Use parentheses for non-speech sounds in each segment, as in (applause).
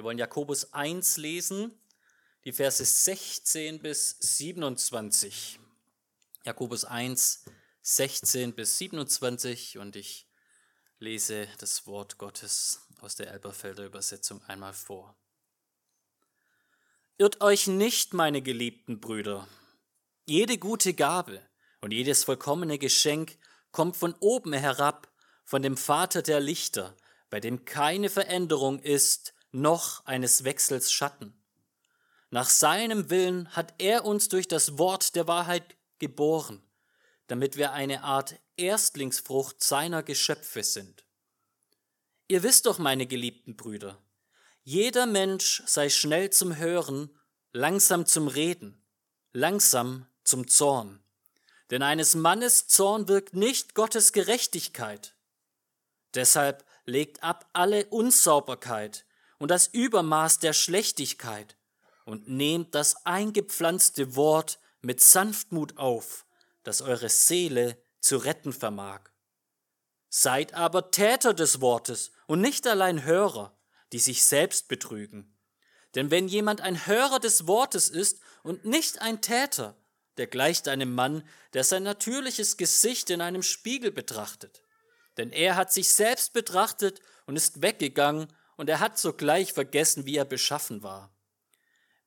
Wir wollen Jakobus 1 lesen, die Verse 16 bis 27. Jakobus 1, 16 bis 27 und ich lese das Wort Gottes aus der Elberfelder Übersetzung einmal vor. Irrt euch nicht, meine geliebten Brüder. Jede gute Gabe und jedes vollkommene Geschenk kommt von oben herab, von dem Vater der Lichter, bei dem keine Veränderung ist, noch eines Wechsels Schatten. Nach seinem Willen hat er uns durch das Wort der Wahrheit geboren, damit wir eine Art Erstlingsfrucht seiner Geschöpfe sind. Ihr wisst doch, meine geliebten Brüder, jeder Mensch sei schnell zum Hören, langsam zum Reden, langsam zum Zorn. Denn eines Mannes Zorn wirkt nicht Gottes Gerechtigkeit. Deshalb legt ab alle Unsauberkeit und das Übermaß der Schlechtigkeit und nehmt das eingepflanzte Wort mit Sanftmut auf, das eure Seele zu retten vermag. Seid aber Täter des Wortes und nicht allein Hörer, die sich selbst betrügen. Denn wenn jemand ein Hörer des Wortes ist und nicht ein Täter, der gleicht einem Mann, der sein natürliches Gesicht in einem Spiegel betrachtet. Denn er hat sich selbst betrachtet und ist weggegangen und er hat sogleich vergessen, wie er beschaffen war.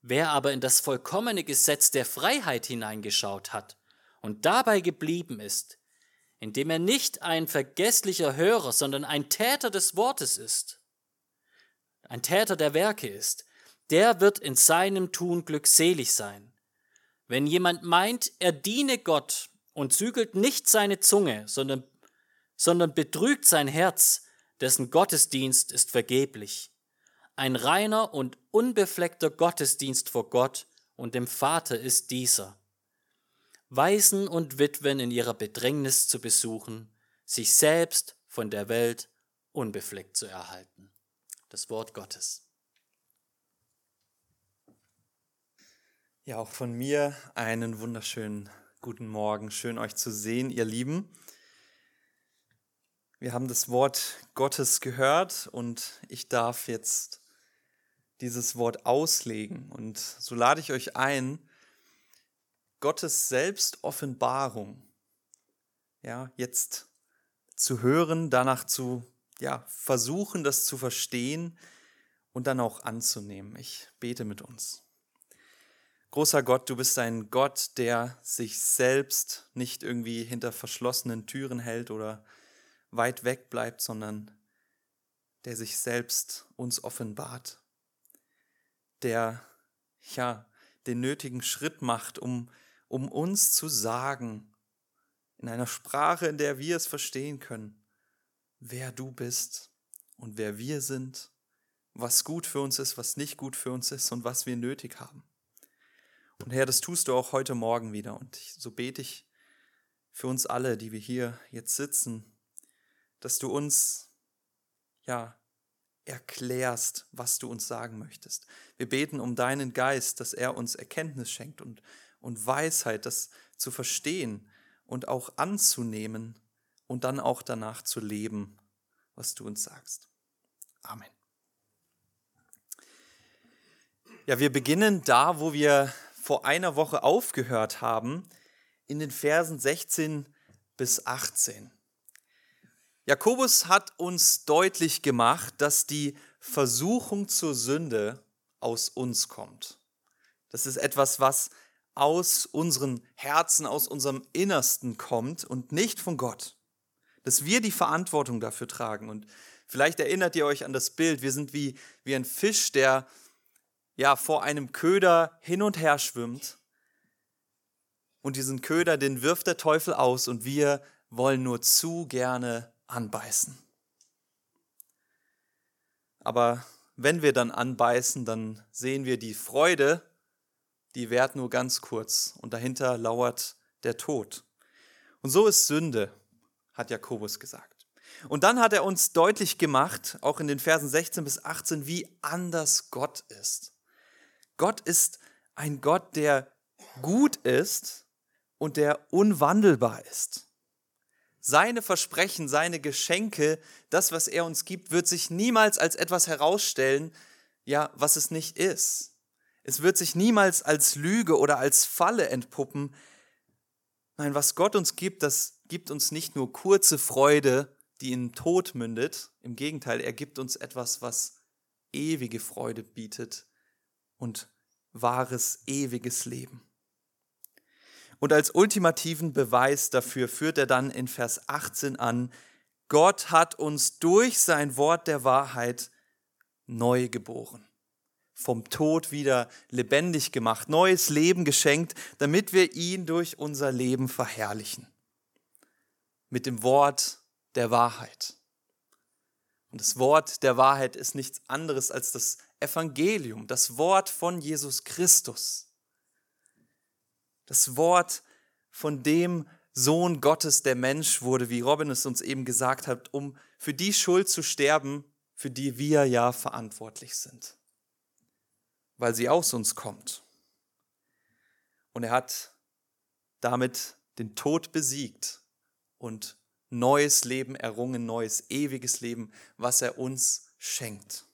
Wer aber in das vollkommene Gesetz der Freiheit hineingeschaut hat und dabei geblieben ist, indem er nicht ein vergesslicher Hörer, sondern ein Täter des Wortes ist, ein Täter der Werke ist, der wird in seinem Tun glückselig sein. Wenn jemand meint, er diene Gott und zügelt nicht seine Zunge, sondern, sondern betrügt sein Herz, dessen Gottesdienst ist vergeblich. Ein reiner und unbefleckter Gottesdienst vor Gott und dem Vater ist dieser. Waisen und Witwen in ihrer Bedrängnis zu besuchen, sich selbst von der Welt unbefleckt zu erhalten. Das Wort Gottes. Ja, auch von mir einen wunderschönen guten Morgen. Schön euch zu sehen, ihr Lieben. Wir haben das Wort Gottes gehört und ich darf jetzt dieses Wort auslegen. Und so lade ich euch ein, Gottes Selbstoffenbarung ja, jetzt zu hören, danach zu ja, versuchen, das zu verstehen und dann auch anzunehmen. Ich bete mit uns. Großer Gott, du bist ein Gott, der sich selbst nicht irgendwie hinter verschlossenen Türen hält oder weit weg bleibt, sondern der sich selbst uns offenbart, der ja den nötigen Schritt macht, um, um uns zu sagen, in einer Sprache, in der wir es verstehen können, wer du bist und wer wir sind, was gut für uns ist, was nicht gut für uns ist und was wir nötig haben. Und Herr, das tust du auch heute Morgen wieder. Und so bete ich für uns alle, die wir hier jetzt sitzen, dass du uns, ja, erklärst, was du uns sagen möchtest. Wir beten um deinen Geist, dass er uns Erkenntnis schenkt und, und Weisheit, das zu verstehen und auch anzunehmen und dann auch danach zu leben, was du uns sagst. Amen. Ja, wir beginnen da, wo wir vor einer Woche aufgehört haben, in den Versen 16 bis 18. Jakobus hat uns deutlich gemacht, dass die Versuchung zur Sünde aus uns kommt. Das ist etwas, was aus unseren Herzen, aus unserem Innersten kommt und nicht von Gott. Dass wir die Verantwortung dafür tragen. Und vielleicht erinnert ihr euch an das Bild, wir sind wie, wie ein Fisch, der ja vor einem Köder hin und her schwimmt. Und diesen Köder, den wirft der Teufel aus und wir wollen nur zu gerne anbeißen. Aber wenn wir dann anbeißen, dann sehen wir die Freude, die währt nur ganz kurz und dahinter lauert der Tod. Und so ist Sünde, hat Jakobus gesagt. Und dann hat er uns deutlich gemacht, auch in den Versen 16 bis 18, wie anders Gott ist. Gott ist ein Gott, der gut ist und der unwandelbar ist. Seine Versprechen, seine Geschenke, das, was er uns gibt, wird sich niemals als etwas herausstellen, ja, was es nicht ist. Es wird sich niemals als Lüge oder als Falle entpuppen. Nein, was Gott uns gibt, das gibt uns nicht nur kurze Freude, die in Tod mündet. Im Gegenteil, er gibt uns etwas, was ewige Freude bietet und wahres, ewiges Leben. Und als ultimativen Beweis dafür führt er dann in Vers 18 an, Gott hat uns durch sein Wort der Wahrheit neu geboren, vom Tod wieder lebendig gemacht, neues Leben geschenkt, damit wir ihn durch unser Leben verherrlichen. Mit dem Wort der Wahrheit. Und das Wort der Wahrheit ist nichts anderes als das Evangelium, das Wort von Jesus Christus. Das Wort von dem Sohn Gottes, der Mensch wurde, wie Robin es uns eben gesagt hat, um für die Schuld zu sterben, für die wir ja verantwortlich sind, weil sie aus uns kommt. Und er hat damit den Tod besiegt und neues Leben errungen, neues ewiges Leben, was er uns schenkt.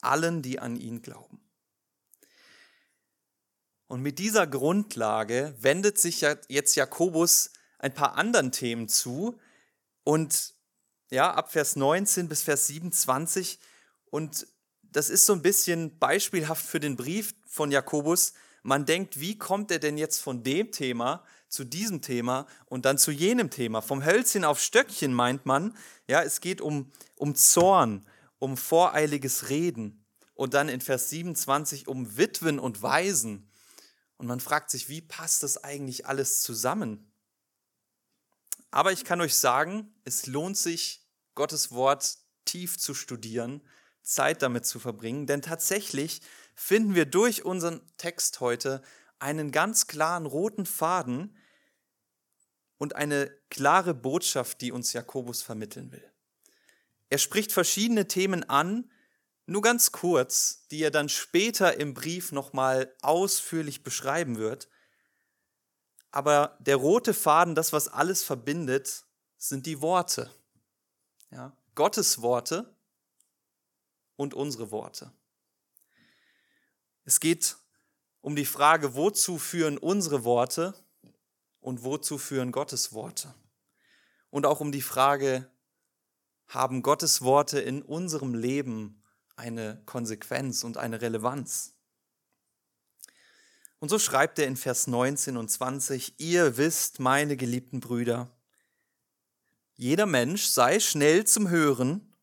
Allen, die an ihn glauben. Und mit dieser Grundlage wendet sich jetzt Jakobus ein paar anderen Themen zu. Und ja, ab Vers 19 bis Vers 27 und das ist so ein bisschen beispielhaft für den Brief von Jakobus. Man denkt, wie kommt er denn jetzt von dem Thema zu diesem Thema und dann zu jenem Thema? Vom Hölzchen auf Stöckchen meint man, ja, es geht um, um Zorn, um voreiliges Reden. Und dann in Vers 27 um Witwen und Waisen und man fragt sich, wie passt das eigentlich alles zusammen? Aber ich kann euch sagen, es lohnt sich, Gottes Wort tief zu studieren, Zeit damit zu verbringen, denn tatsächlich finden wir durch unseren Text heute einen ganz klaren roten Faden und eine klare Botschaft, die uns Jakobus vermitteln will. Er spricht verschiedene Themen an, nur ganz kurz, die er dann später im Brief nochmal ausführlich beschreiben wird. Aber der rote Faden, das, was alles verbindet, sind die Worte. Ja? Gottes Worte und unsere Worte. Es geht um die Frage, wozu führen unsere Worte und wozu führen Gottes Worte? Und auch um die Frage, haben Gottes Worte in unserem Leben eine Konsequenz und eine Relevanz. Und so schreibt er in Vers 19 und 20, ihr wisst, meine geliebten Brüder, jeder Mensch sei schnell zum Hören,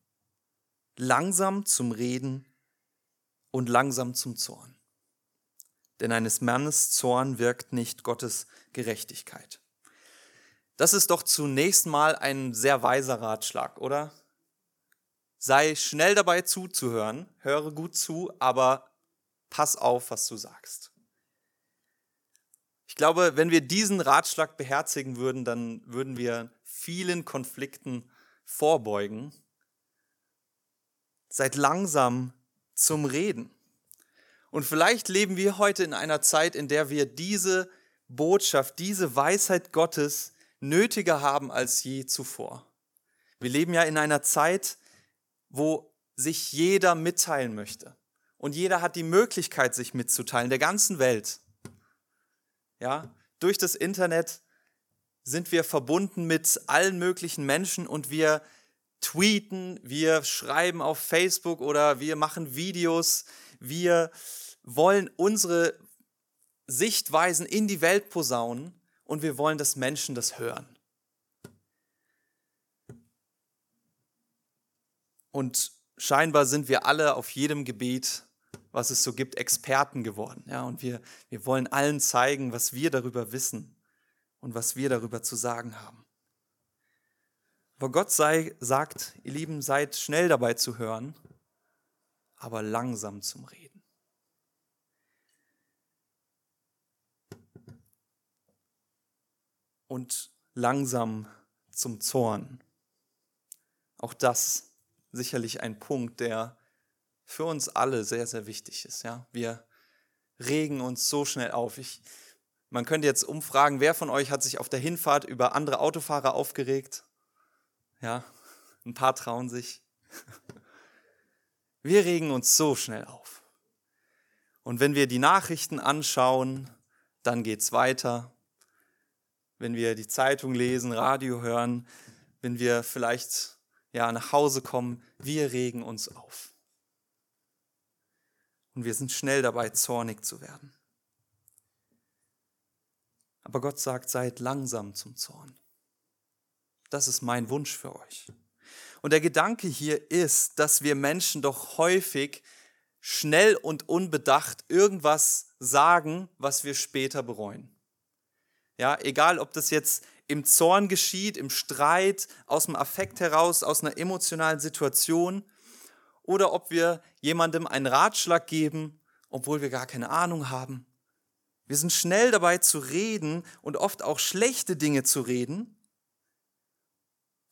langsam zum Reden und langsam zum Zorn. Denn eines Mannes Zorn wirkt nicht Gottes Gerechtigkeit. Das ist doch zunächst mal ein sehr weiser Ratschlag, oder? Sei schnell dabei zuzuhören, höre gut zu, aber pass auf, was du sagst. Ich glaube, wenn wir diesen Ratschlag beherzigen würden, dann würden wir vielen Konflikten vorbeugen. Seid langsam zum Reden. Und vielleicht leben wir heute in einer Zeit, in der wir diese Botschaft, diese Weisheit Gottes nötiger haben als je zuvor. Wir leben ja in einer Zeit, wo sich jeder mitteilen möchte. Und jeder hat die Möglichkeit, sich mitzuteilen, der ganzen Welt. Ja, durch das Internet sind wir verbunden mit allen möglichen Menschen und wir tweeten, wir schreiben auf Facebook oder wir machen Videos. Wir wollen unsere Sichtweisen in die Welt posaunen und wir wollen, dass Menschen das hören. Und scheinbar sind wir alle auf jedem Gebiet, was es so gibt, Experten geworden. Ja, und wir, wir wollen allen zeigen, was wir darüber wissen und was wir darüber zu sagen haben. Aber Gott sei, sagt, ihr Lieben, seid schnell dabei zu hören, aber langsam zum Reden. Und langsam zum Zorn. Auch das sicherlich ein Punkt, der für uns alle sehr, sehr wichtig ist. Ja? Wir regen uns so schnell auf. Ich, man könnte jetzt umfragen, wer von euch hat sich auf der Hinfahrt über andere Autofahrer aufgeregt? Ja, ein paar trauen sich. (laughs) Wir regen uns so schnell auf. Und wenn wir die Nachrichten anschauen, dann geht es weiter. Wenn wir die Zeitung lesen, Radio hören, wenn wir vielleicht ja, nach Hause kommen, wir regen uns auf. Und wir sind schnell dabei, zornig zu werden. Aber Gott sagt, seid langsam zum Zorn. Das ist mein Wunsch für euch. Und der Gedanke hier ist, dass wir Menschen doch häufig schnell und unbedacht irgendwas sagen, was wir später bereuen. Ja, egal ob das jetzt im Zorn geschieht, im Streit, aus dem Affekt heraus, aus einer emotionalen Situation oder ob wir jemandem einen Ratschlag geben, obwohl wir gar keine Ahnung haben. Wir sind schnell dabei zu reden und oft auch schlechte Dinge zu reden.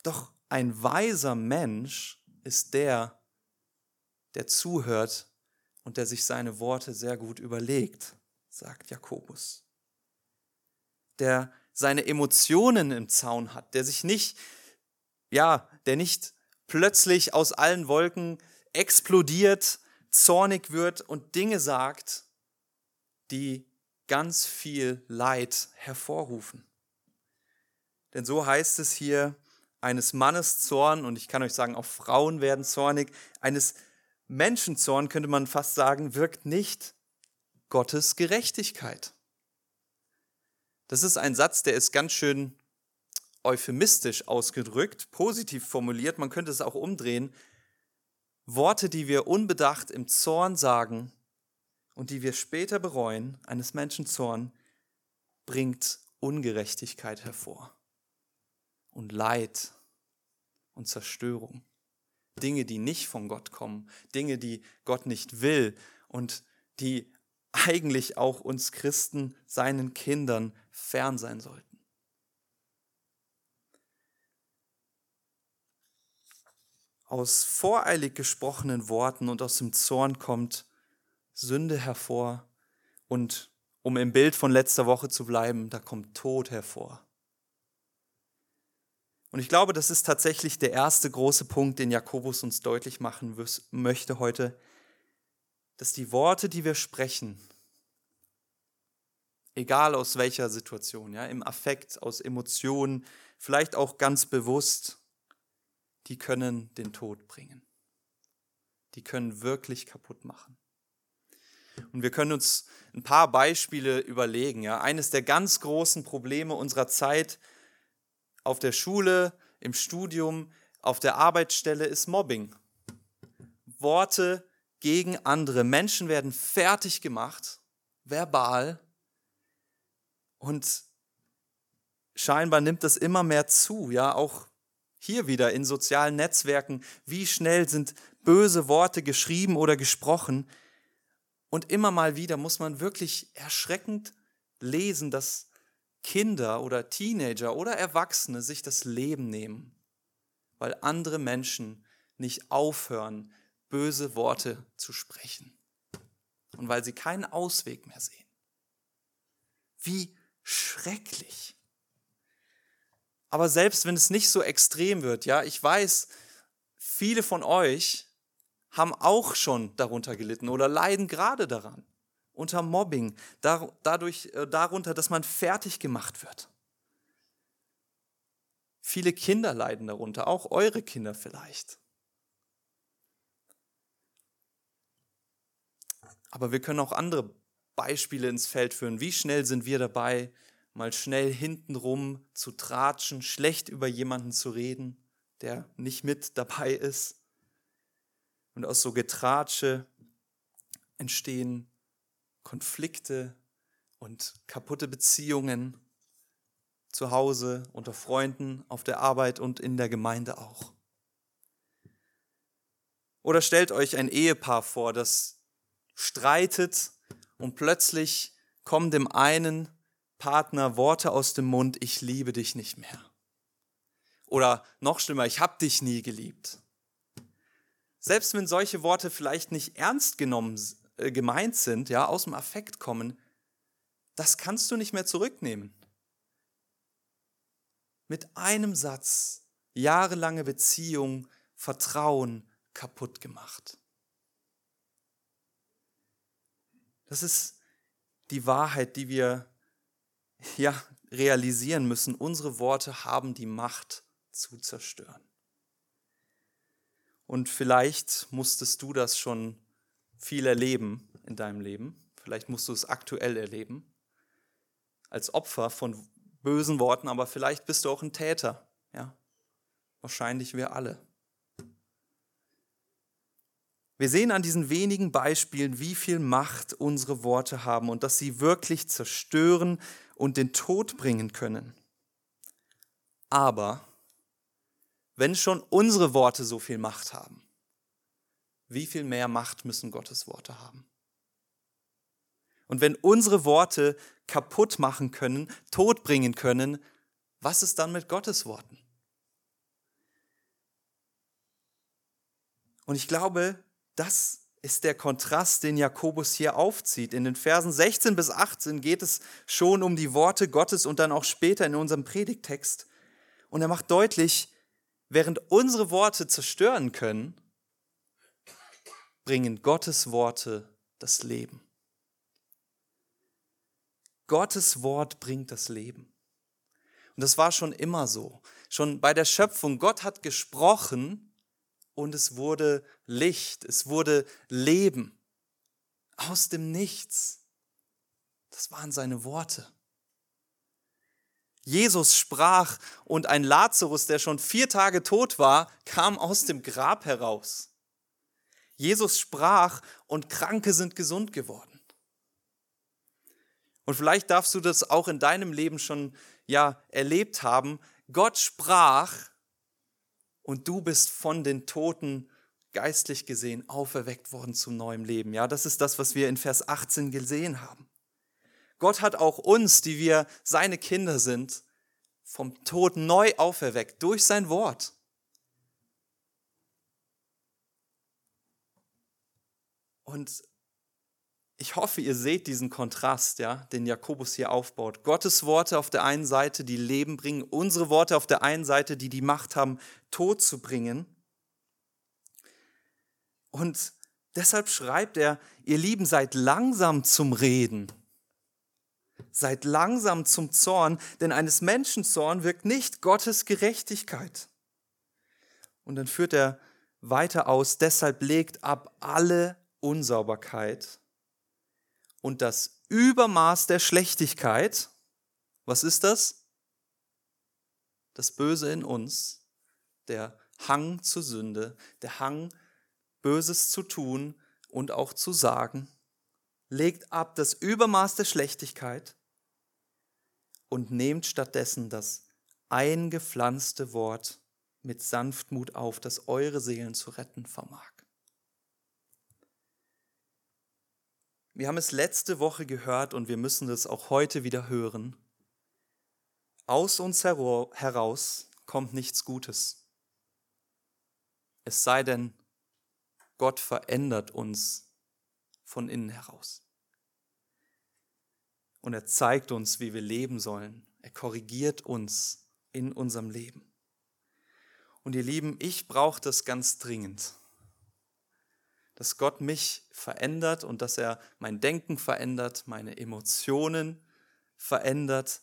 Doch ein weiser Mensch ist der, der zuhört und der sich seine Worte sehr gut überlegt, sagt Jakobus. Der seine Emotionen im Zaun hat, der sich nicht, ja, der nicht plötzlich aus allen Wolken explodiert, zornig wird und Dinge sagt, die ganz viel Leid hervorrufen. Denn so heißt es hier, eines Mannes Zorn, und ich kann euch sagen, auch Frauen werden zornig, eines Menschenzorn könnte man fast sagen, wirkt nicht Gottes Gerechtigkeit. Das ist ein Satz, der ist ganz schön euphemistisch ausgedrückt, positiv formuliert, man könnte es auch umdrehen. Worte, die wir unbedacht im Zorn sagen und die wir später bereuen, eines Menschen Zorn, bringt Ungerechtigkeit hervor und Leid und Zerstörung. Dinge, die nicht von Gott kommen, Dinge, die Gott nicht will und die eigentlich auch uns Christen, seinen Kindern, fern sein sollten. Aus voreilig gesprochenen Worten und aus dem Zorn kommt Sünde hervor und um im Bild von letzter Woche zu bleiben, da kommt Tod hervor. Und ich glaube, das ist tatsächlich der erste große Punkt, den Jakobus uns deutlich machen möchte heute, dass die Worte, die wir sprechen, egal aus welcher Situation, ja, im Affekt, aus Emotionen, vielleicht auch ganz bewusst, die können den Tod bringen. Die können wirklich kaputt machen. Und wir können uns ein paar Beispiele überlegen. Ja. Eines der ganz großen Probleme unserer Zeit auf der Schule, im Studium, auf der Arbeitsstelle ist Mobbing. Worte gegen andere. Menschen werden fertig gemacht, verbal. Und scheinbar nimmt das immer mehr zu, ja, auch hier wieder in sozialen Netzwerken. Wie schnell sind böse Worte geschrieben oder gesprochen? Und immer mal wieder muss man wirklich erschreckend lesen, dass Kinder oder Teenager oder Erwachsene sich das Leben nehmen, weil andere Menschen nicht aufhören, böse Worte zu sprechen und weil sie keinen Ausweg mehr sehen. Wie schrecklich. Aber selbst wenn es nicht so extrem wird, ja, ich weiß, viele von euch haben auch schon darunter gelitten oder leiden gerade daran unter Mobbing, dadurch, äh, darunter, dass man fertig gemacht wird. Viele Kinder leiden darunter, auch eure Kinder vielleicht. Aber wir können auch andere Beispiele ins Feld führen. Wie schnell sind wir dabei, mal schnell hintenrum zu tratschen, schlecht über jemanden zu reden, der nicht mit dabei ist. Und aus so Getratsche entstehen Konflikte und kaputte Beziehungen zu Hause, unter Freunden, auf der Arbeit und in der Gemeinde auch. Oder stellt euch ein Ehepaar vor, das streitet und plötzlich kommen dem einen Partner Worte aus dem Mund, ich liebe dich nicht mehr. Oder noch schlimmer, ich habe dich nie geliebt. Selbst wenn solche Worte vielleicht nicht ernst genommen äh, gemeint sind, ja, aus dem Affekt kommen, das kannst du nicht mehr zurücknehmen. Mit einem Satz jahrelange Beziehung, Vertrauen kaputt gemacht. Das ist die Wahrheit, die wir ja realisieren müssen. Unsere Worte haben die Macht zu zerstören. Und vielleicht musstest du das schon viel erleben in deinem Leben. Vielleicht musst du es aktuell erleben. Als Opfer von bösen Worten, aber vielleicht bist du auch ein Täter. Ja? Wahrscheinlich wir alle. Wir sehen an diesen wenigen Beispielen, wie viel Macht unsere Worte haben und dass sie wirklich zerstören und den Tod bringen können. Aber wenn schon unsere Worte so viel Macht haben, wie viel mehr Macht müssen Gottes Worte haben? Und wenn unsere Worte kaputt machen können, Tod bringen können, was ist dann mit Gottes Worten? Und ich glaube, das ist der Kontrast, den Jakobus hier aufzieht. In den Versen 16 bis 18 geht es schon um die Worte Gottes und dann auch später in unserem Predigtext. Und er macht deutlich, während unsere Worte zerstören können, bringen Gottes Worte das Leben. Gottes Wort bringt das Leben. Und das war schon immer so. Schon bei der Schöpfung, Gott hat gesprochen und es wurde Licht, es wurde Leben aus dem Nichts. Das waren seine Worte. Jesus sprach und ein Lazarus, der schon vier Tage tot war, kam aus dem Grab heraus. Jesus sprach und Kranke sind gesund geworden. Und vielleicht darfst du das auch in deinem Leben schon ja erlebt haben. Gott sprach und du bist von den Toten geistlich gesehen auferweckt worden zum neuen Leben. Ja, das ist das, was wir in Vers 18 gesehen haben. Gott hat auch uns, die wir seine Kinder sind, vom Tod neu auferweckt durch sein Wort. Und ich hoffe, ihr seht diesen Kontrast, ja, den Jakobus hier aufbaut. Gottes Worte auf der einen Seite, die Leben bringen, unsere Worte auf der einen Seite, die die Macht haben, Tod zu bringen. Und deshalb schreibt er, ihr Lieben, seid langsam zum Reden. Seid langsam zum Zorn, denn eines Menschen Zorn wirkt nicht Gottes Gerechtigkeit. Und dann führt er weiter aus, deshalb legt ab alle Unsauberkeit und das Übermaß der Schlechtigkeit. Was ist das? Das Böse in uns, der Hang zur Sünde, der Hang Böses zu tun und auch zu sagen, legt ab das Übermaß der Schlechtigkeit und nehmt stattdessen das eingepflanzte Wort mit Sanftmut auf, das eure Seelen zu retten vermag. Wir haben es letzte Woche gehört und wir müssen es auch heute wieder hören. Aus uns heraus kommt nichts Gutes. Es sei denn, Gott verändert uns von innen heraus. Und er zeigt uns, wie wir leben sollen. Er korrigiert uns in unserem Leben. Und ihr Lieben, ich brauche das ganz dringend, dass Gott mich verändert und dass er mein Denken verändert, meine Emotionen verändert,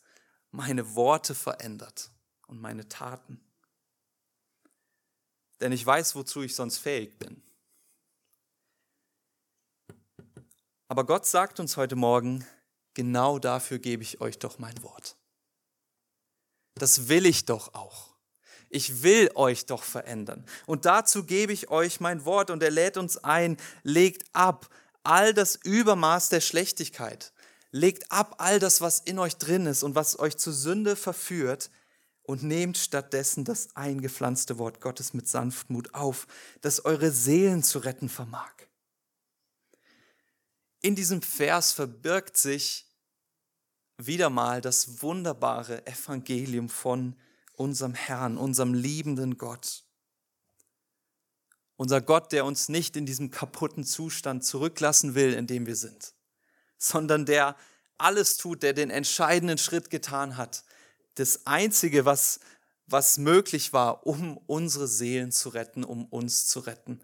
meine Worte verändert und meine Taten. Denn ich weiß, wozu ich sonst fähig bin. Aber Gott sagt uns heute Morgen, genau dafür gebe ich euch doch mein Wort. Das will ich doch auch. Ich will euch doch verändern. Und dazu gebe ich euch mein Wort und er lädt uns ein, legt ab all das Übermaß der Schlechtigkeit. Legt ab all das, was in euch drin ist und was euch zur Sünde verführt und nehmt stattdessen das eingepflanzte Wort Gottes mit Sanftmut auf, das eure Seelen zu retten vermag. In diesem Vers verbirgt sich wieder mal das wunderbare Evangelium von unserem Herrn, unserem liebenden Gott. Unser Gott, der uns nicht in diesem kaputten Zustand zurücklassen will, in dem wir sind, sondern der alles tut, der den entscheidenden Schritt getan hat. Das Einzige, was, was möglich war, um unsere Seelen zu retten, um uns zu retten.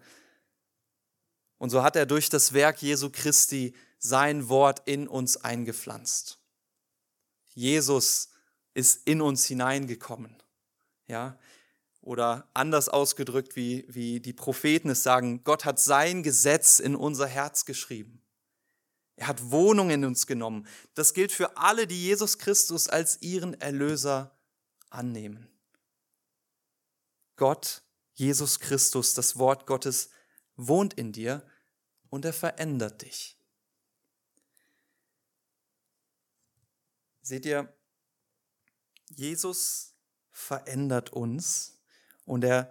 Und so hat er durch das Werk Jesu Christi sein Wort in uns eingepflanzt. Jesus ist in uns hineingekommen. Ja? Oder anders ausgedrückt, wie, wie die Propheten es sagen, Gott hat sein Gesetz in unser Herz geschrieben. Er hat Wohnung in uns genommen. Das gilt für alle, die Jesus Christus als ihren Erlöser annehmen. Gott, Jesus Christus, das Wort Gottes, wohnt in dir und er verändert dich. Seht ihr, Jesus verändert uns und er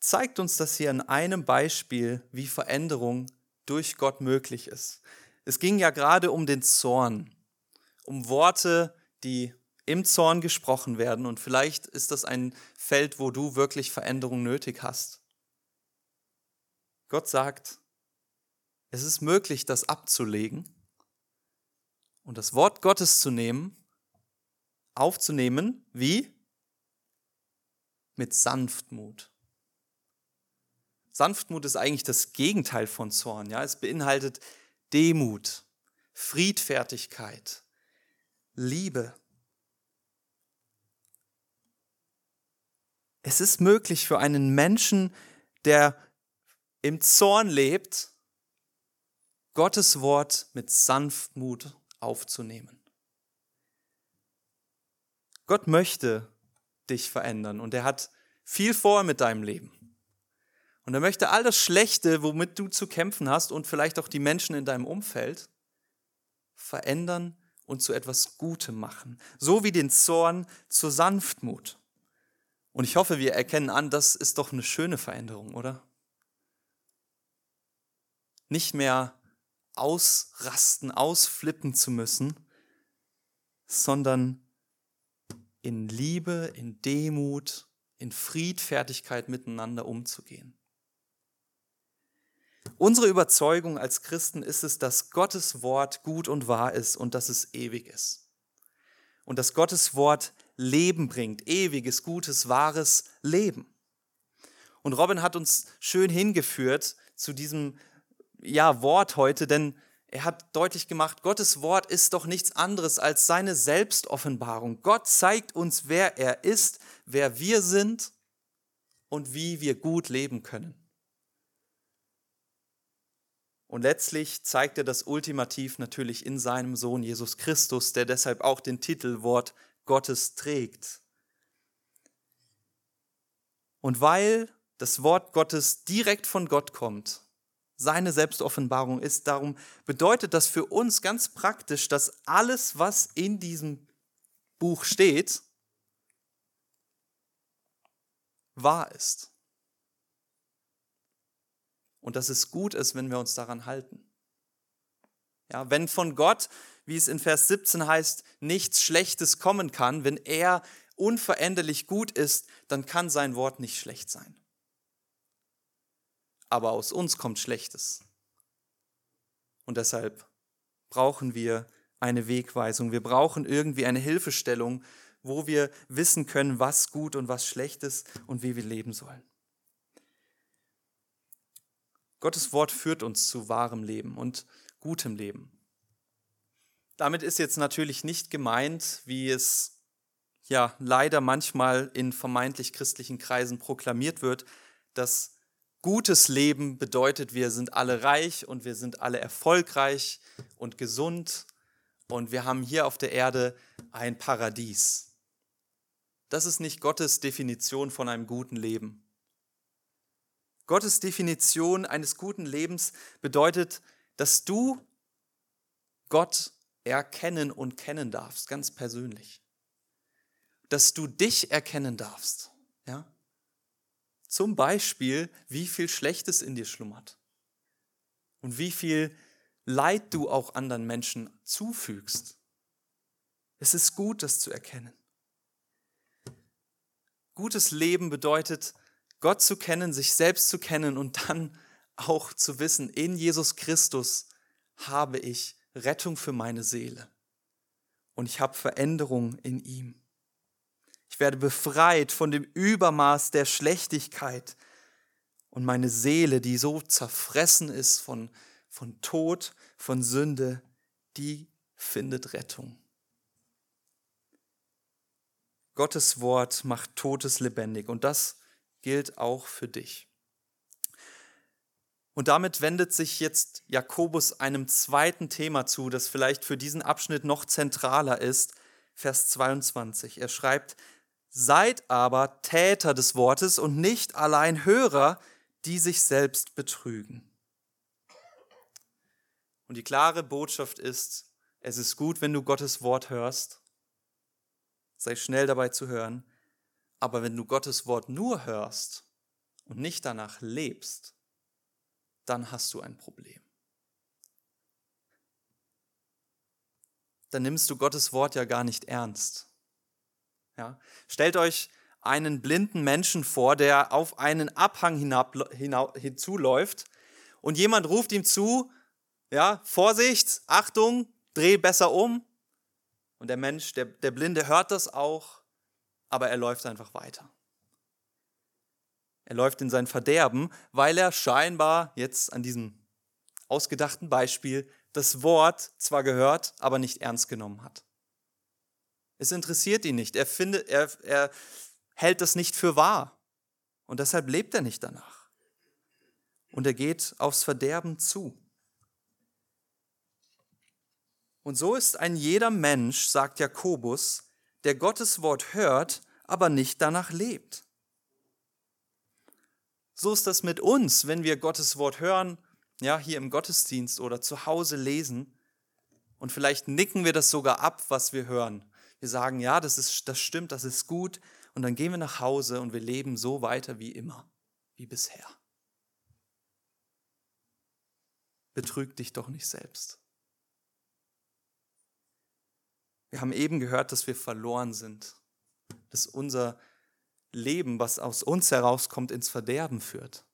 zeigt uns das hier in einem Beispiel, wie Veränderung durch Gott möglich ist. Es ging ja gerade um den Zorn, um Worte, die im Zorn gesprochen werden. Und vielleicht ist das ein Feld, wo du wirklich Veränderung nötig hast. Gott sagt, es ist möglich, das abzulegen und das Wort Gottes zu nehmen, aufzunehmen, wie? Mit Sanftmut. Sanftmut ist eigentlich das Gegenteil von Zorn. Ja? Es beinhaltet Demut, Friedfertigkeit, Liebe. Es ist möglich für einen Menschen, der im Zorn lebt, Gottes Wort mit Sanftmut aufzunehmen. Gott möchte dich verändern und er hat viel vor mit deinem Leben. Und er möchte all das Schlechte, womit du zu kämpfen hast und vielleicht auch die Menschen in deinem Umfeld, verändern und zu etwas Gutem machen. So wie den Zorn zur Sanftmut. Und ich hoffe, wir erkennen an, das ist doch eine schöne Veränderung, oder? Nicht mehr ausrasten, ausflippen zu müssen, sondern in Liebe, in Demut, in Friedfertigkeit miteinander umzugehen. Unsere Überzeugung als Christen ist es, dass Gottes Wort gut und wahr ist und dass es ewig ist. Und dass Gottes Wort Leben bringt, ewiges, gutes, wahres Leben. Und Robin hat uns schön hingeführt zu diesem ja, Wort heute, denn er hat deutlich gemacht, Gottes Wort ist doch nichts anderes als seine Selbstoffenbarung. Gott zeigt uns, wer er ist, wer wir sind und wie wir gut leben können. Und letztlich zeigt er das ultimativ natürlich in seinem Sohn Jesus Christus, der deshalb auch den Titel Wort Gottes trägt. Und weil das Wort Gottes direkt von Gott kommt, seine Selbstoffenbarung ist, darum bedeutet das für uns ganz praktisch, dass alles, was in diesem Buch steht, wahr ist und dass es gut ist, wenn wir uns daran halten. Ja, wenn von Gott, wie es in Vers 17 heißt, nichts Schlechtes kommen kann, wenn er unveränderlich gut ist, dann kann sein Wort nicht schlecht sein. Aber aus uns kommt Schlechtes. Und deshalb brauchen wir eine Wegweisung. Wir brauchen irgendwie eine Hilfestellung, wo wir wissen können, was gut und was schlecht ist und wie wir leben sollen. Gottes Wort führt uns zu wahrem Leben und gutem Leben. Damit ist jetzt natürlich nicht gemeint, wie es ja leider manchmal in vermeintlich christlichen Kreisen proklamiert wird, dass gutes Leben bedeutet, wir sind alle reich und wir sind alle erfolgreich und gesund und wir haben hier auf der Erde ein Paradies. Das ist nicht Gottes Definition von einem guten Leben. Gottes Definition eines guten Lebens bedeutet, dass du Gott erkennen und kennen darfst, ganz persönlich. Dass du dich erkennen darfst. Ja? Zum Beispiel, wie viel Schlechtes in dir schlummert und wie viel Leid du auch anderen Menschen zufügst. Es ist gut, das zu erkennen. Gutes Leben bedeutet, Gott zu kennen, sich selbst zu kennen und dann auch zu wissen, in Jesus Christus habe ich Rettung für meine Seele und ich habe Veränderung in ihm. Ich werde befreit von dem Übermaß der Schlechtigkeit und meine Seele, die so zerfressen ist von, von Tod, von Sünde, die findet Rettung. Gottes Wort macht Totes lebendig und das gilt auch für dich. Und damit wendet sich jetzt Jakobus einem zweiten Thema zu, das vielleicht für diesen Abschnitt noch zentraler ist. Vers 22. Er schreibt, Seid aber Täter des Wortes und nicht allein Hörer, die sich selbst betrügen. Und die klare Botschaft ist, es ist gut, wenn du Gottes Wort hörst. Sei schnell dabei zu hören. Aber wenn du Gottes Wort nur hörst und nicht danach lebst, dann hast du ein Problem. Dann nimmst du Gottes Wort ja gar nicht ernst. Ja? Stellt euch einen blinden Menschen vor, der auf einen Abhang hinab, hinab, hinzuläuft und jemand ruft ihm zu, ja, Vorsicht, Achtung, dreh besser um. Und der Mensch, der, der Blinde hört das auch, aber er läuft einfach weiter. Er läuft in sein Verderben, weil er scheinbar jetzt an diesem ausgedachten Beispiel das Wort zwar gehört, aber nicht ernst genommen hat. Es interessiert ihn nicht. Er, findet, er, er hält das nicht für wahr. Und deshalb lebt er nicht danach. Und er geht aufs Verderben zu. Und so ist ein jeder Mensch, sagt Jakobus, der Gottes Wort hört, aber nicht danach lebt. So ist das mit uns, wenn wir Gottes Wort hören, ja, hier im Gottesdienst oder zu Hause lesen. Und vielleicht nicken wir das sogar ab, was wir hören. Wir sagen, ja, das, ist, das stimmt, das ist gut. Und dann gehen wir nach Hause und wir leben so weiter wie immer, wie bisher. Betrüg dich doch nicht selbst. Wir haben eben gehört, dass wir verloren sind, dass unser Leben, was aus uns herauskommt, ins Verderben führt.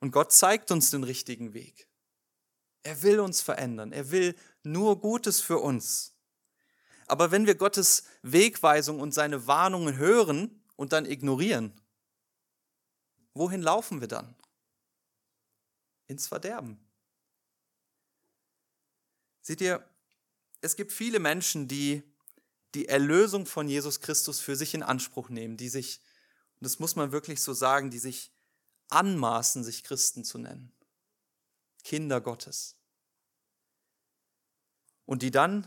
Und Gott zeigt uns den richtigen Weg. Er will uns verändern. Er will nur Gutes für uns. Aber wenn wir Gottes Wegweisung und seine Warnungen hören und dann ignorieren, wohin laufen wir dann? Ins Verderben. Seht ihr, es gibt viele Menschen, die die Erlösung von Jesus Christus für sich in Anspruch nehmen, die sich, und das muss man wirklich so sagen, die sich anmaßen, sich Christen zu nennen. Kinder Gottes und die dann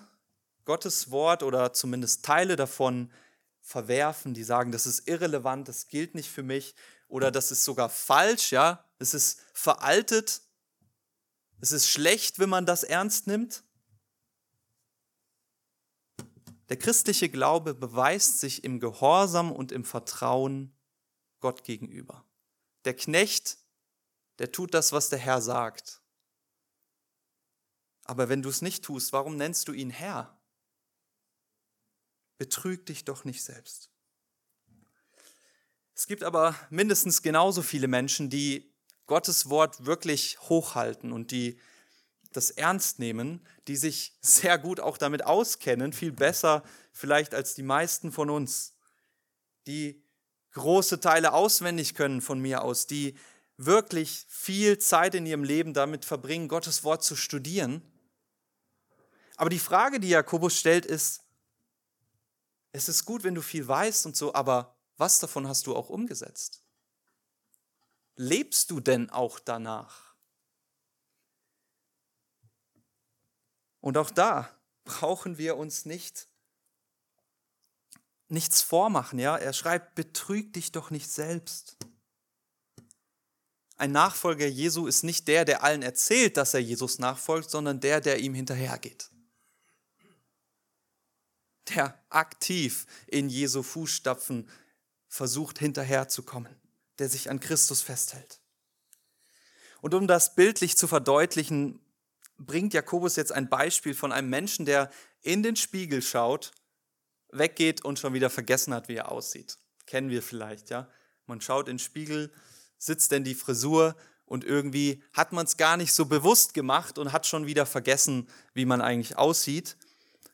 Gottes Wort oder zumindest Teile davon verwerfen, die sagen, das ist irrelevant, das gilt nicht für mich oder das ist sogar falsch, ja, es ist veraltet, es ist schlecht, wenn man das ernst nimmt. Der christliche Glaube beweist sich im Gehorsam und im Vertrauen Gott gegenüber. Der Knecht, der tut das, was der Herr sagt. Aber wenn du es nicht tust, warum nennst du ihn Herr? Betrüg dich doch nicht selbst. Es gibt aber mindestens genauso viele Menschen, die Gottes Wort wirklich hochhalten und die das ernst nehmen, die sich sehr gut auch damit auskennen, viel besser vielleicht als die meisten von uns, die große Teile auswendig können von mir aus, die wirklich viel Zeit in ihrem Leben damit verbringen, Gottes Wort zu studieren aber die Frage, die Jakobus stellt, ist, es ist gut, wenn du viel weißt und so, aber was davon hast du auch umgesetzt? Lebst du denn auch danach? Und auch da brauchen wir uns nicht nichts vormachen, ja? Er schreibt, betrüg dich doch nicht selbst. Ein Nachfolger Jesu ist nicht der, der allen erzählt, dass er Jesus nachfolgt, sondern der, der ihm hinterhergeht der aktiv in Jesu Fußstapfen versucht hinterherzukommen, der sich an Christus festhält. Und um das bildlich zu verdeutlichen, bringt Jakobus jetzt ein Beispiel von einem Menschen, der in den Spiegel schaut, weggeht und schon wieder vergessen hat, wie er aussieht. Kennen wir vielleicht, ja? Man schaut in den Spiegel, sitzt denn die Frisur und irgendwie hat man es gar nicht so bewusst gemacht und hat schon wieder vergessen, wie man eigentlich aussieht.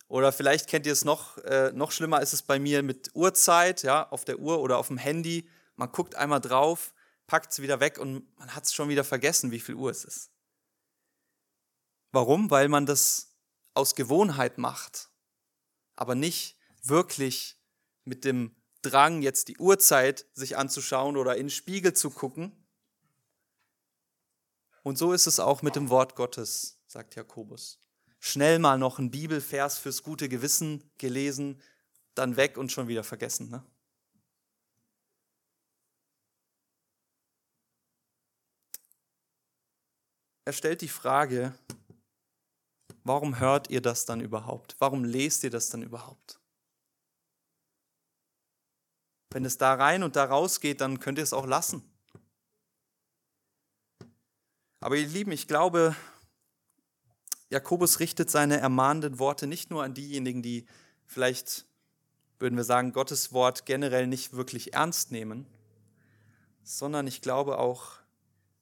Oder vielleicht kennt ihr es noch, äh, noch schlimmer ist es bei mir mit Uhrzeit, ja, auf der Uhr oder auf dem Handy. Man guckt einmal drauf, packt es wieder weg und man hat es schon wieder vergessen, wie viel Uhr es ist. Warum? Weil man das aus Gewohnheit macht, aber nicht wirklich mit dem Drang, jetzt die Uhrzeit sich anzuschauen oder in den Spiegel zu gucken. Und so ist es auch mit dem Wort Gottes, sagt Jakobus. Schnell mal noch ein Bibelvers fürs gute Gewissen gelesen, dann weg und schon wieder vergessen. Ne? Er stellt die Frage, warum hört ihr das dann überhaupt? Warum lest ihr das dann überhaupt? Wenn es da rein und da raus geht, dann könnt ihr es auch lassen. Aber ihr Lieben, ich glaube, Jakobus richtet seine ermahnenden Worte nicht nur an diejenigen, die vielleicht, würden wir sagen, Gottes Wort generell nicht wirklich ernst nehmen, sondern ich glaube auch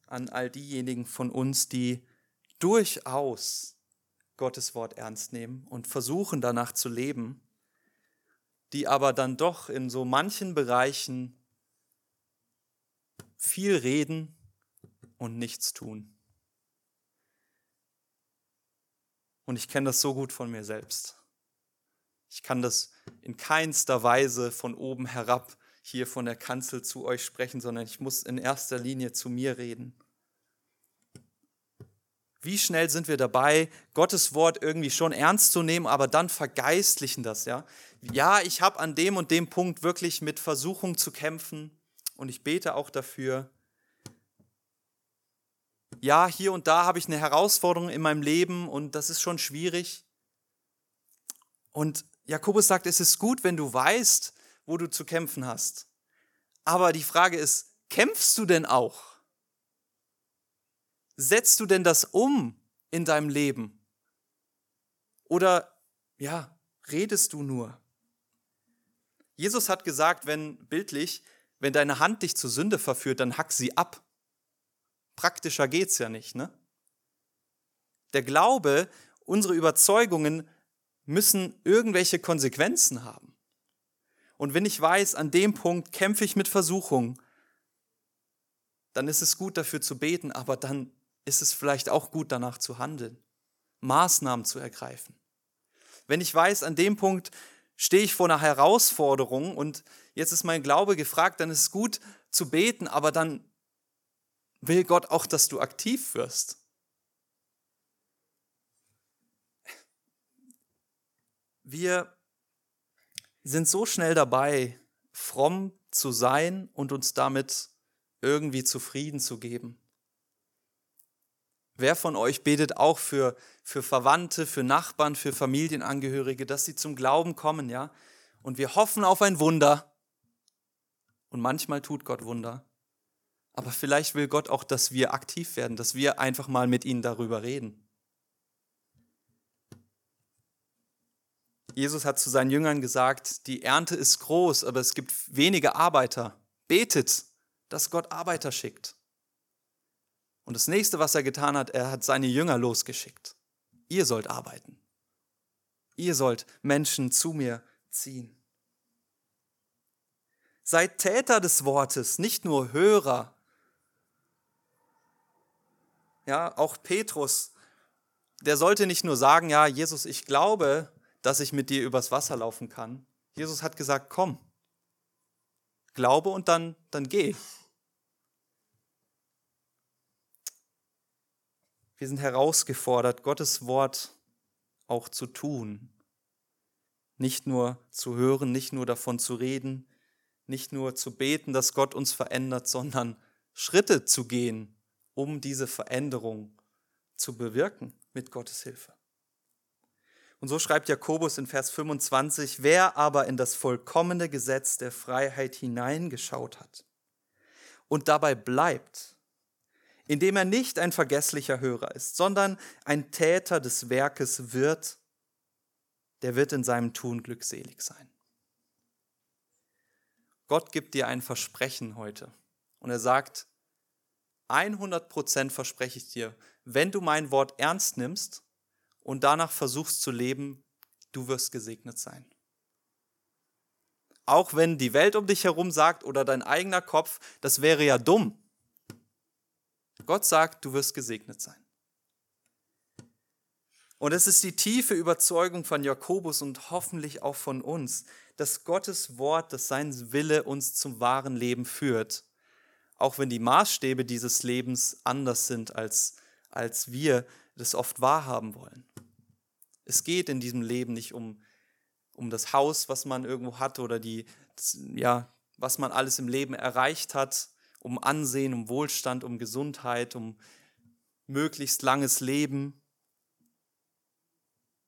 an all diejenigen von uns, die durchaus Gottes Wort ernst nehmen und versuchen danach zu leben, die aber dann doch in so manchen Bereichen viel reden und nichts tun. Und ich kenne das so gut von mir selbst. Ich kann das in keinster Weise von oben herab hier von der Kanzel zu euch sprechen, sondern ich muss in erster Linie zu mir reden. Wie schnell sind wir dabei, Gottes Wort irgendwie schon ernst zu nehmen, aber dann vergeistlichen das, ja? Ja, ich habe an dem und dem Punkt wirklich mit Versuchung zu kämpfen und ich bete auch dafür. Ja, hier und da habe ich eine Herausforderung in meinem Leben und das ist schon schwierig. Und Jakobus sagt, es ist gut, wenn du weißt, wo du zu kämpfen hast. Aber die Frage ist, kämpfst du denn auch? Setzt du denn das um in deinem Leben? Oder ja, redest du nur? Jesus hat gesagt, wenn bildlich, wenn deine Hand dich zur Sünde verführt, dann hack sie ab. Praktischer geht's ja nicht, ne? Der Glaube, unsere Überzeugungen müssen irgendwelche Konsequenzen haben. Und wenn ich weiß, an dem Punkt kämpfe ich mit Versuchung, dann ist es gut dafür zu beten, aber dann ist es vielleicht auch gut danach zu handeln, Maßnahmen zu ergreifen. Wenn ich weiß, an dem Punkt stehe ich vor einer Herausforderung und jetzt ist mein Glaube gefragt, dann ist es gut zu beten, aber dann will Gott auch, dass du aktiv wirst. Wir sind so schnell dabei, fromm zu sein und uns damit irgendwie zufrieden zu geben. Wer von euch betet auch für, für Verwandte, für Nachbarn, für Familienangehörige, dass sie zum Glauben kommen, ja? Und wir hoffen auf ein Wunder. Und manchmal tut Gott Wunder. Aber vielleicht will Gott auch, dass wir aktiv werden, dass wir einfach mal mit ihnen darüber reden. Jesus hat zu seinen Jüngern gesagt, die Ernte ist groß, aber es gibt wenige Arbeiter. Betet, dass Gott Arbeiter schickt. Und das nächste, was er getan hat, er hat seine Jünger losgeschickt. Ihr sollt arbeiten. Ihr sollt Menschen zu mir ziehen. Seid Täter des Wortes, nicht nur Hörer. Ja, auch Petrus, der sollte nicht nur sagen, ja, Jesus, ich glaube, dass ich mit dir übers Wasser laufen kann. Jesus hat gesagt, komm, glaube und dann, dann geh. Wir sind herausgefordert, Gottes Wort auch zu tun. Nicht nur zu hören, nicht nur davon zu reden, nicht nur zu beten, dass Gott uns verändert, sondern Schritte zu gehen, um diese Veränderung zu bewirken mit Gottes Hilfe. Und so schreibt Jakobus in Vers 25, wer aber in das vollkommene Gesetz der Freiheit hineingeschaut hat und dabei bleibt, indem er nicht ein vergesslicher Hörer ist, sondern ein Täter des Werkes wird, der wird in seinem Tun glückselig sein. Gott gibt dir ein Versprechen heute und er sagt, 100% verspreche ich dir, wenn du mein Wort ernst nimmst und danach versuchst zu leben, du wirst gesegnet sein. Auch wenn die Welt um dich herum sagt oder dein eigener Kopf, das wäre ja dumm. Gott sagt, du wirst gesegnet sein. Und es ist die tiefe Überzeugung von Jakobus und hoffentlich auch von uns, dass Gottes Wort, dass sein Wille uns zum wahren Leben führt, auch wenn die Maßstäbe dieses Lebens anders sind, als, als wir das oft wahrhaben wollen. Es geht in diesem Leben nicht um, um das Haus, was man irgendwo hat oder die, ja, was man alles im Leben erreicht hat, um Ansehen, um Wohlstand, um Gesundheit, um möglichst langes Leben.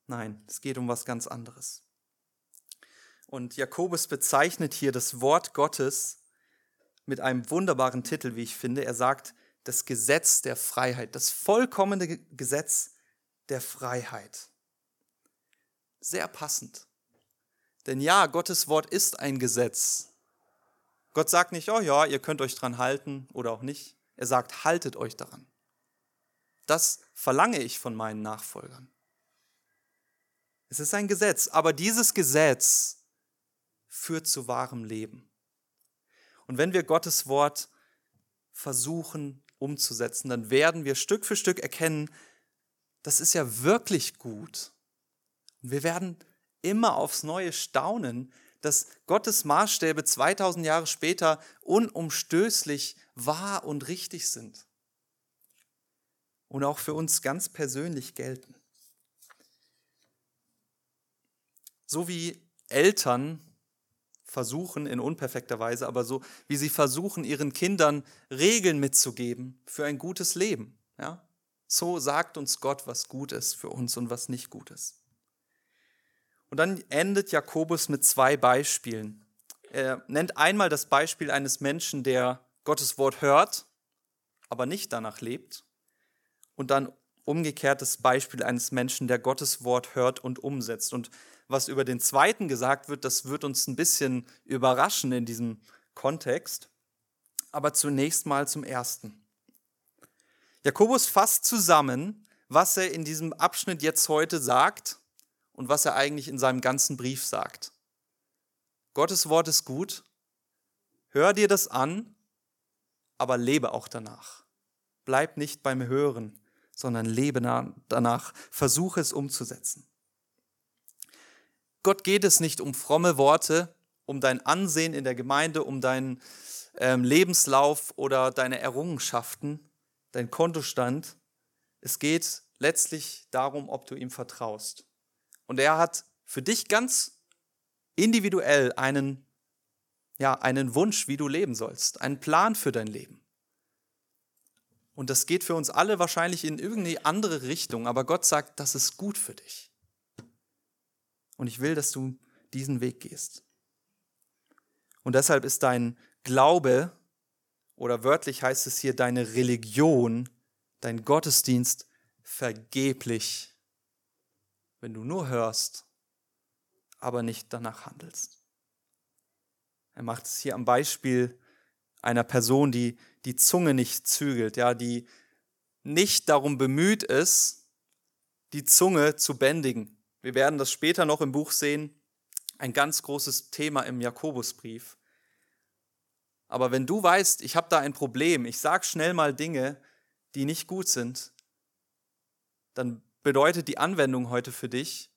Nein, es geht um was ganz anderes. Und Jakobus bezeichnet hier das Wort Gottes mit einem wunderbaren Titel, wie ich finde. Er sagt, das Gesetz der Freiheit, das vollkommene Gesetz der Freiheit. Sehr passend. Denn ja, Gottes Wort ist ein Gesetz. Gott sagt nicht, oh ja, ihr könnt euch dran halten oder auch nicht. Er sagt, haltet euch daran. Das verlange ich von meinen Nachfolgern. Es ist ein Gesetz, aber dieses Gesetz führt zu wahrem Leben. Und wenn wir Gottes Wort versuchen umzusetzen, dann werden wir Stück für Stück erkennen, das ist ja wirklich gut. Und wir werden immer aufs Neue staunen, dass Gottes Maßstäbe 2000 Jahre später unumstößlich wahr und richtig sind. Und auch für uns ganz persönlich gelten. So wie Eltern versuchen, in unperfekter Weise, aber so wie sie versuchen, ihren Kindern Regeln mitzugeben für ein gutes Leben. Ja? So sagt uns Gott, was gut ist für uns und was nicht gut ist. Und dann endet Jakobus mit zwei Beispielen. Er nennt einmal das Beispiel eines Menschen, der Gottes Wort hört, aber nicht danach lebt. Und dann umgekehrt das Beispiel eines Menschen, der Gottes Wort hört und umsetzt. Und was über den zweiten gesagt wird, das wird uns ein bisschen überraschen in diesem Kontext. Aber zunächst mal zum ersten. Jakobus fasst zusammen, was er in diesem Abschnitt jetzt heute sagt und was er eigentlich in seinem ganzen Brief sagt. Gottes Wort ist gut, hör dir das an, aber lebe auch danach. Bleib nicht beim Hören, sondern lebe danach, versuche es umzusetzen. Gott geht es nicht um fromme Worte, um dein Ansehen in der Gemeinde, um deinen ähm, Lebenslauf oder deine Errungenschaften, dein Kontostand. Es geht letztlich darum, ob du ihm vertraust. Und er hat für dich ganz individuell einen, ja, einen Wunsch, wie du leben sollst, einen Plan für dein Leben. Und das geht für uns alle wahrscheinlich in irgendeine andere Richtung, aber Gott sagt, das ist gut für dich. Und ich will, dass du diesen Weg gehst. Und deshalb ist dein Glaube, oder wörtlich heißt es hier deine Religion, dein Gottesdienst vergeblich wenn du nur hörst, aber nicht danach handelst. Er macht es hier am Beispiel einer Person, die die Zunge nicht zügelt, ja, die nicht darum bemüht ist, die Zunge zu bändigen. Wir werden das später noch im Buch sehen, ein ganz großes Thema im Jakobusbrief. Aber wenn du weißt, ich habe da ein Problem, ich sage schnell mal Dinge, die nicht gut sind, dann bedeutet die Anwendung heute für dich,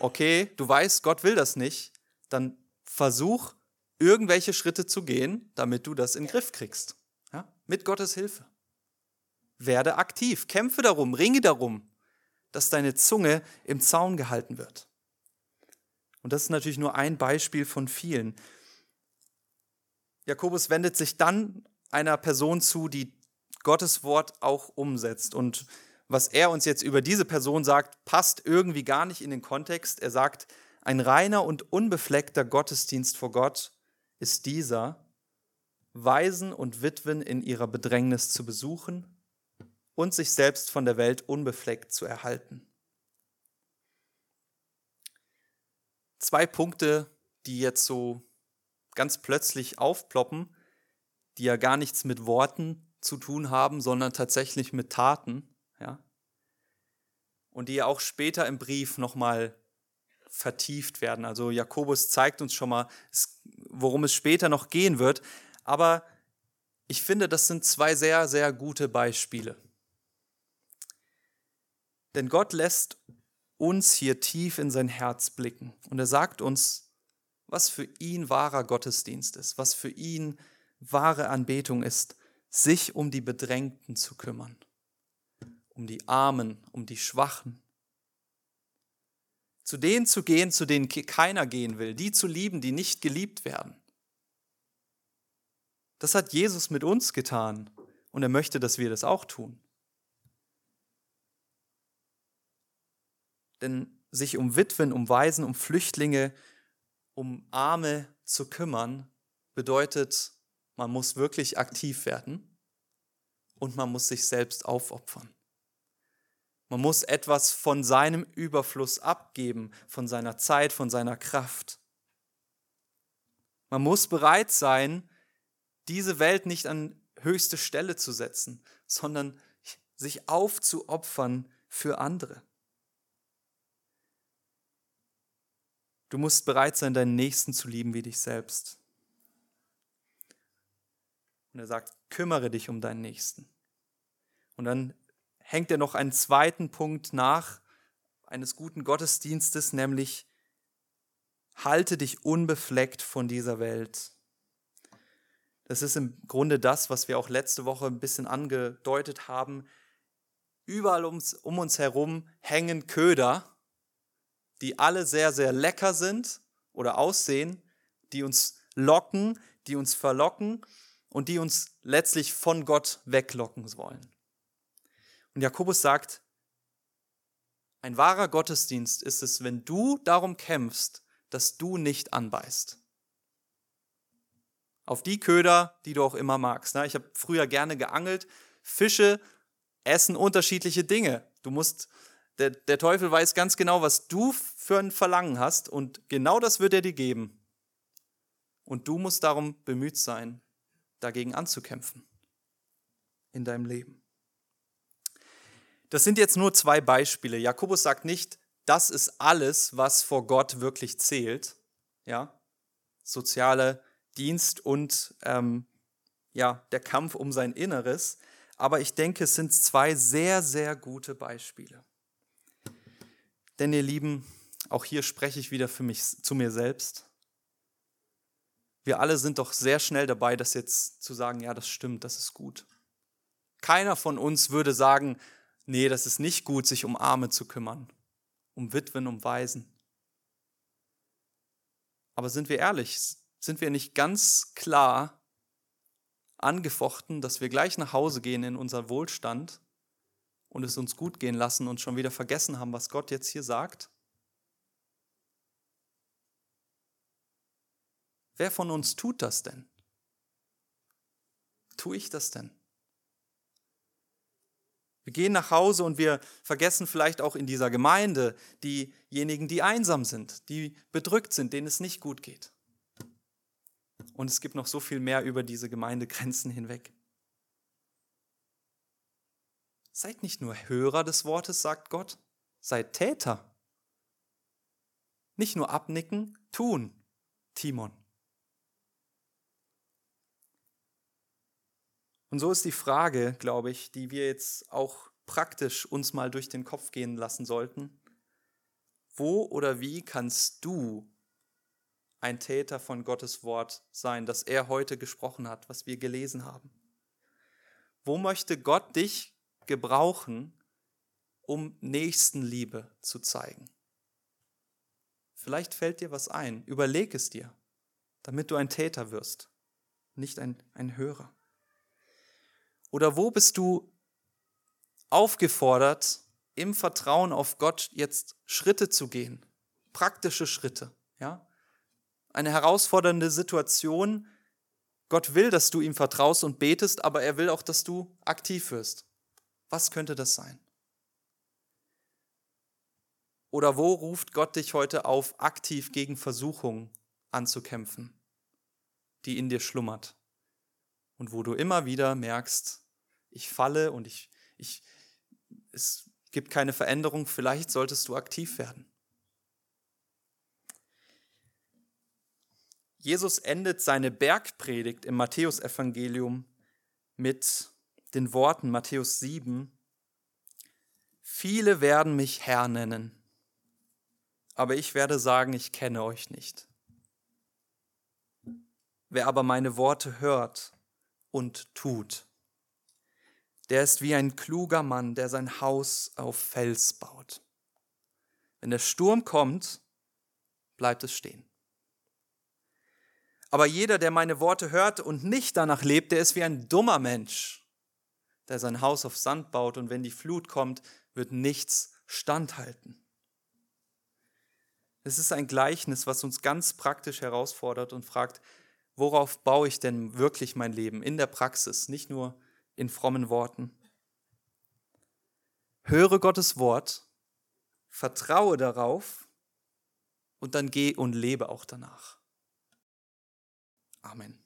okay, du weißt, Gott will das nicht, dann versuch irgendwelche Schritte zu gehen, damit du das in den Griff kriegst. Ja? Mit Gottes Hilfe. Werde aktiv, kämpfe darum, ringe darum, dass deine Zunge im Zaun gehalten wird. Und das ist natürlich nur ein Beispiel von vielen. Jakobus wendet sich dann einer Person zu, die Gottes Wort auch umsetzt. Und was er uns jetzt über diese Person sagt, passt irgendwie gar nicht in den Kontext. Er sagt, ein reiner und unbefleckter Gottesdienst vor Gott ist dieser, Waisen und Witwen in ihrer Bedrängnis zu besuchen und sich selbst von der Welt unbefleckt zu erhalten. Zwei Punkte, die jetzt so ganz plötzlich aufploppen, die ja gar nichts mit Worten zu tun haben, sondern tatsächlich mit Taten ja, und die auch später im Brief nochmal vertieft werden. Also Jakobus zeigt uns schon mal, worum es später noch gehen wird. Aber ich finde, das sind zwei sehr, sehr gute Beispiele. Denn Gott lässt uns hier tief in sein Herz blicken. Und er sagt uns, was für ihn wahrer Gottesdienst ist, was für ihn wahre Anbetung ist, sich um die Bedrängten zu kümmern, um die Armen, um die Schwachen. Zu denen zu gehen, zu denen keiner gehen will, die zu lieben, die nicht geliebt werden. Das hat Jesus mit uns getan und er möchte, dass wir das auch tun. Denn sich um Witwen, um Waisen, um Flüchtlinge, um Arme zu kümmern, bedeutet, man muss wirklich aktiv werden und man muss sich selbst aufopfern. Man muss etwas von seinem Überfluss abgeben, von seiner Zeit, von seiner Kraft. Man muss bereit sein, diese Welt nicht an höchste Stelle zu setzen, sondern sich aufzuopfern für andere. Du musst bereit sein, deinen Nächsten zu lieben wie dich selbst. Und er sagt, kümmere dich um deinen Nächsten. Und dann hängt er noch einen zweiten Punkt nach eines guten Gottesdienstes, nämlich halte dich unbefleckt von dieser Welt. Das ist im Grunde das, was wir auch letzte Woche ein bisschen angedeutet haben. Überall ums, um uns herum hängen Köder, die alle sehr, sehr lecker sind oder aussehen, die uns locken, die uns verlocken und die uns letztlich von Gott weglocken wollen. Und Jakobus sagt, ein wahrer Gottesdienst ist es, wenn du darum kämpfst, dass du nicht anbeißt auf die Köder, die du auch immer magst. Ne? Ich habe früher gerne geangelt. Fische essen unterschiedliche Dinge. Du musst, der, der Teufel weiß ganz genau, was du für ein Verlangen hast und genau das wird er dir geben. Und du musst darum bemüht sein, dagegen anzukämpfen in deinem Leben. Das sind jetzt nur zwei Beispiele. Jakobus sagt nicht, das ist alles, was vor Gott wirklich zählt. Ja, soziale Dienst und ähm, ja, der Kampf um sein Inneres. Aber ich denke, es sind zwei sehr, sehr gute Beispiele. Denn ihr Lieben, auch hier spreche ich wieder für mich zu mir selbst. Wir alle sind doch sehr schnell dabei, das jetzt zu sagen, ja, das stimmt, das ist gut. Keiner von uns würde sagen, nee, das ist nicht gut, sich um Arme zu kümmern, um Witwen, um Waisen. Aber sind wir ehrlich, sind wir nicht ganz klar angefochten, dass wir gleich nach Hause gehen in unser Wohlstand und es uns gut gehen lassen und schon wieder vergessen haben, was Gott jetzt hier sagt? Wer von uns tut das denn? Tue ich das denn? Wir gehen nach Hause und wir vergessen vielleicht auch in dieser Gemeinde diejenigen, die einsam sind, die bedrückt sind, denen es nicht gut geht. Und es gibt noch so viel mehr über diese Gemeindegrenzen hinweg. Seid nicht nur Hörer des Wortes, sagt Gott, seid Täter. Nicht nur abnicken, tun, Timon. Und so ist die Frage, glaube ich, die wir jetzt auch praktisch uns mal durch den Kopf gehen lassen sollten. Wo oder wie kannst du ein Täter von Gottes Wort sein, das er heute gesprochen hat, was wir gelesen haben? Wo möchte Gott dich gebrauchen, um Nächstenliebe zu zeigen? Vielleicht fällt dir was ein. Überleg es dir, damit du ein Täter wirst, nicht ein, ein Hörer. Oder wo bist du aufgefordert, im Vertrauen auf Gott jetzt Schritte zu gehen? Praktische Schritte, ja? eine herausfordernde Situation. Gott will, dass du ihm vertraust und betest, aber er will auch, dass du aktiv wirst. Was könnte das sein? Oder wo ruft Gott dich heute auf, aktiv gegen Versuchung anzukämpfen, die in dir schlummert? Und wo du immer wieder merkst, ich falle und ich, ich, es gibt keine Veränderung, vielleicht solltest du aktiv werden. Jesus endet seine Bergpredigt im Matthäusevangelium mit den Worten Matthäus 7, Viele werden mich Herr nennen. aber ich werde sagen, ich kenne euch nicht. Wer aber meine Worte hört und tut, der ist wie ein kluger Mann, der sein Haus auf Fels baut. Wenn der Sturm kommt, bleibt es stehen. Aber jeder, der meine Worte hört und nicht danach lebt, der ist wie ein dummer Mensch, der sein Haus auf Sand baut und wenn die Flut kommt, wird nichts standhalten. Es ist ein Gleichnis, was uns ganz praktisch herausfordert und fragt, worauf baue ich denn wirklich mein Leben in der Praxis, nicht nur in frommen Worten. Höre Gottes Wort, vertraue darauf und dann geh und lebe auch danach. Amen.